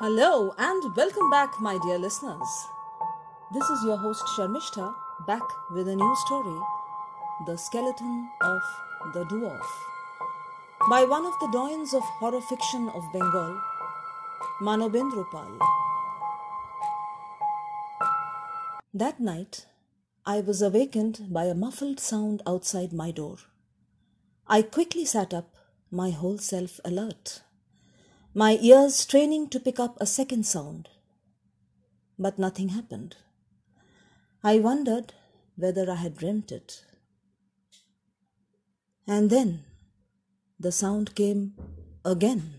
Hello and welcome back, my dear listeners. This is your host Sharmishta back with a new story The Skeleton of the Dwarf by one of the doyens of horror fiction of Bengal, Manobendra Pal. That night, I was awakened by a muffled sound outside my door. I quickly sat up, my whole self alert my ears straining to pick up a second sound. But nothing happened. I wondered whether I had dreamt it. And then the sound came again.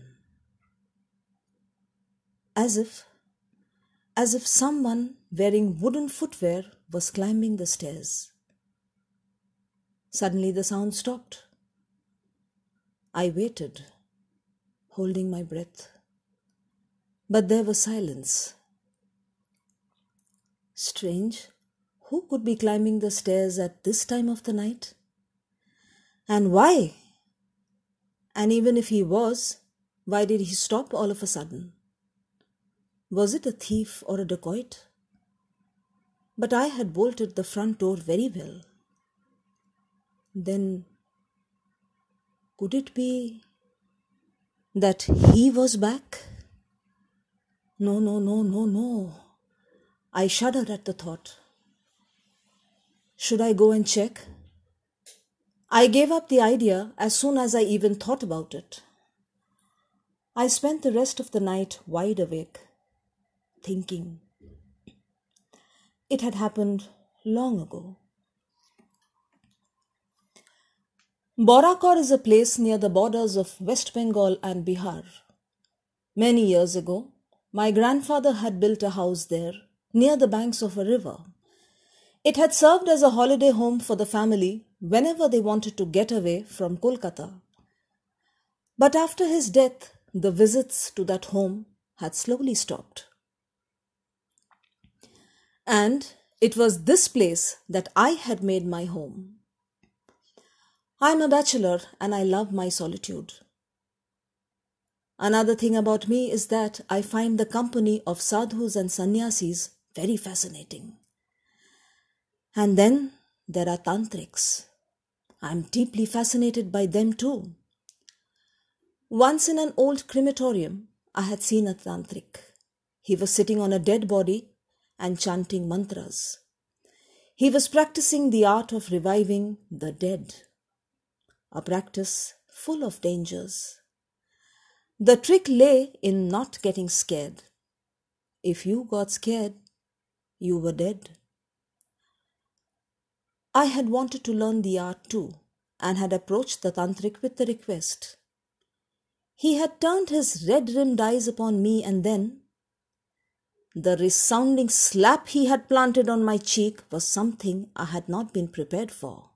As if, as if someone wearing wooden footwear was climbing the stairs. Suddenly the sound stopped. I waited holding my breath. But there was silence. Strange, who could be climbing the stairs at this time of the night? And why? And even if he was, why did he stop all of a sudden? Was it a thief or a dacoit? But I had bolted the front door very well. Then, could it be that he was back? No, no, no, no, no. I shuddered at the thought. Should I go and check? I gave up the idea as soon as I even thought about it. I spent the rest of the night wide awake, thinking. It had happened long ago. Borakor is a place near the borders of West Bengal and Bihar. Many years ago, my grandfather had built a house there near the banks of a river. It had served as a holiday home for the family whenever they wanted to get away from Kolkata. But after his death, the visits to that home had slowly stopped. And it was this place that I had made my home. I'm a bachelor and I love my solitude. Another thing about me is that I find the company of sadhus and sannyasis very fascinating. And then there are tantrics. I'm deeply fascinated by them too. Once in an old crematorium, I had seen a tantric. He was sitting on a dead body and chanting mantras. He was practicing the art of reviving the dead a practice full of dangers. The trick lay in not getting scared. If you got scared, you were dead. I had wanted to learn the art too and had approached the tantric with the request. He had turned his red rimmed eyes upon me and then the resounding slap he had planted on my cheek was something I had not been prepared for.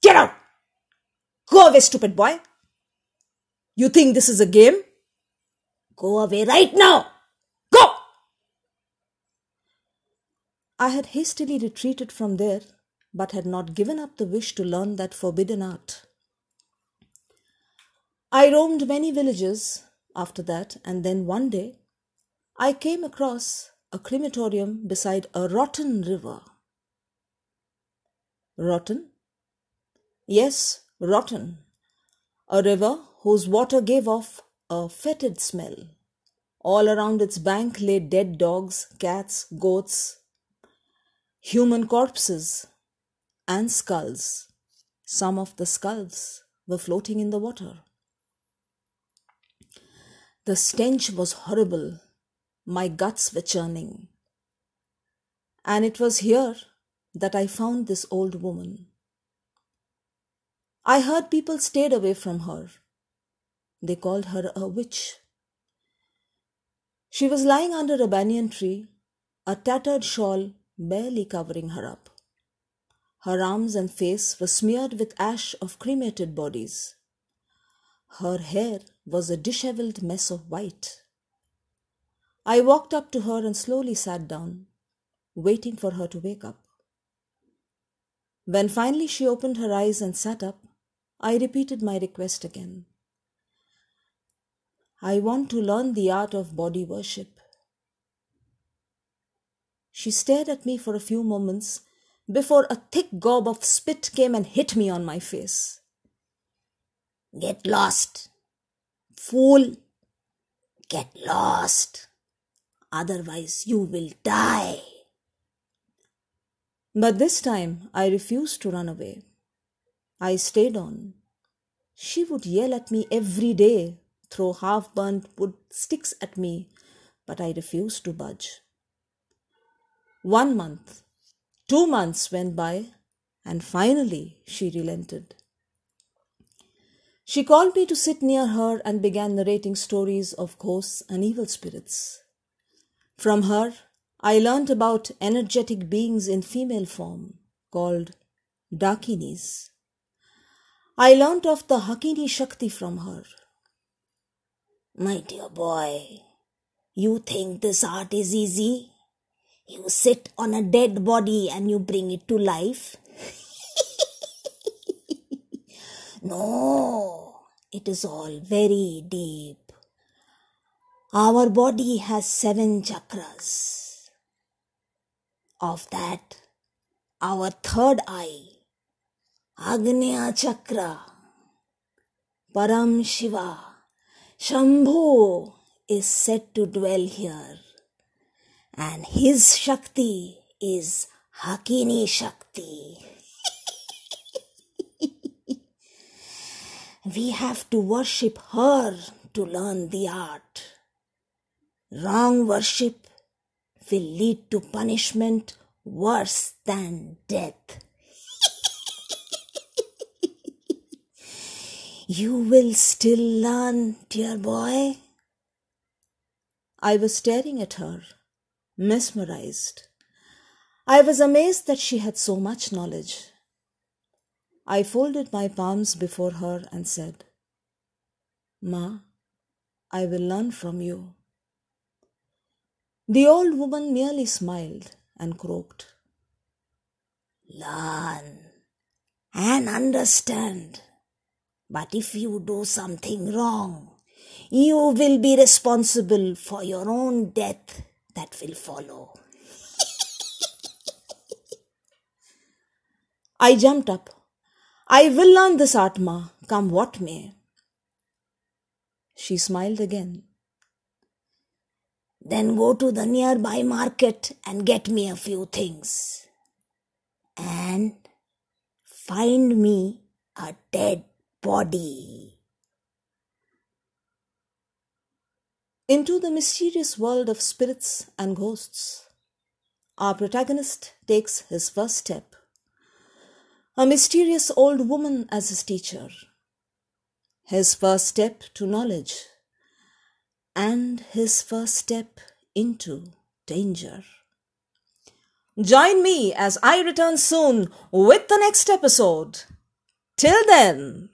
Get out! Go away, stupid boy. You think this is a game? Go away right now. Go! I had hastily retreated from there, but had not given up the wish to learn that forbidden art. I roamed many villages after that, and then one day I came across a crematorium beside a rotten river. Rotten? Yes, rotten, a river whose water gave off a fetid smell. All around its bank lay dead dogs, cats, goats, human corpses, and skulls. Some of the skulls were floating in the water. The stench was horrible. My guts were churning. And it was here that I found this old woman. I heard people stayed away from her. They called her a witch. She was lying under a banyan tree, a tattered shawl barely covering her up. Her arms and face were smeared with ash of cremated bodies. Her hair was a disheveled mess of white. I walked up to her and slowly sat down, waiting for her to wake up. When finally she opened her eyes and sat up, I repeated my request again. I want to learn the art of body worship. She stared at me for a few moments before a thick gob of spit came and hit me on my face. Get lost, fool! Get lost! Otherwise, you will die. But this time I refused to run away. I stayed on. She would yell at me every day, throw half burnt wood sticks at me, but I refused to budge. One month, two months went by, and finally she relented. She called me to sit near her and began narrating stories of ghosts and evil spirits. From her, I learnt about energetic beings in female form called Dakinis. I learnt of the Hakini Shakti from her. My dear boy, you think this art is easy? You sit on a dead body and you bring it to life? no, it is all very deep. Our body has seven chakras. Of that, our third eye, Agnya Chakra, Param Shiva, Shambhu is said to dwell here and his Shakti is Hakini Shakti. we have to worship her to learn the art. Wrong worship will lead to punishment worse than death. You will still learn, dear boy. I was staring at her mesmerized. I was amazed that she had so much knowledge. I folded my palms before her and said, Ma, I will learn from you. The old woman merely smiled and croaked, Learn and understand. But if you do something wrong, you will be responsible for your own death that will follow. I jumped up. I will learn this Atma, come what may. She smiled again. Then go to the nearby market and get me a few things. And find me a dead body. into the mysterious world of spirits and ghosts. Our protagonist takes his first step. A mysterious old woman as his teacher. His first step to knowledge. And his first step into danger. Join me as I return soon with the next episode. Till then,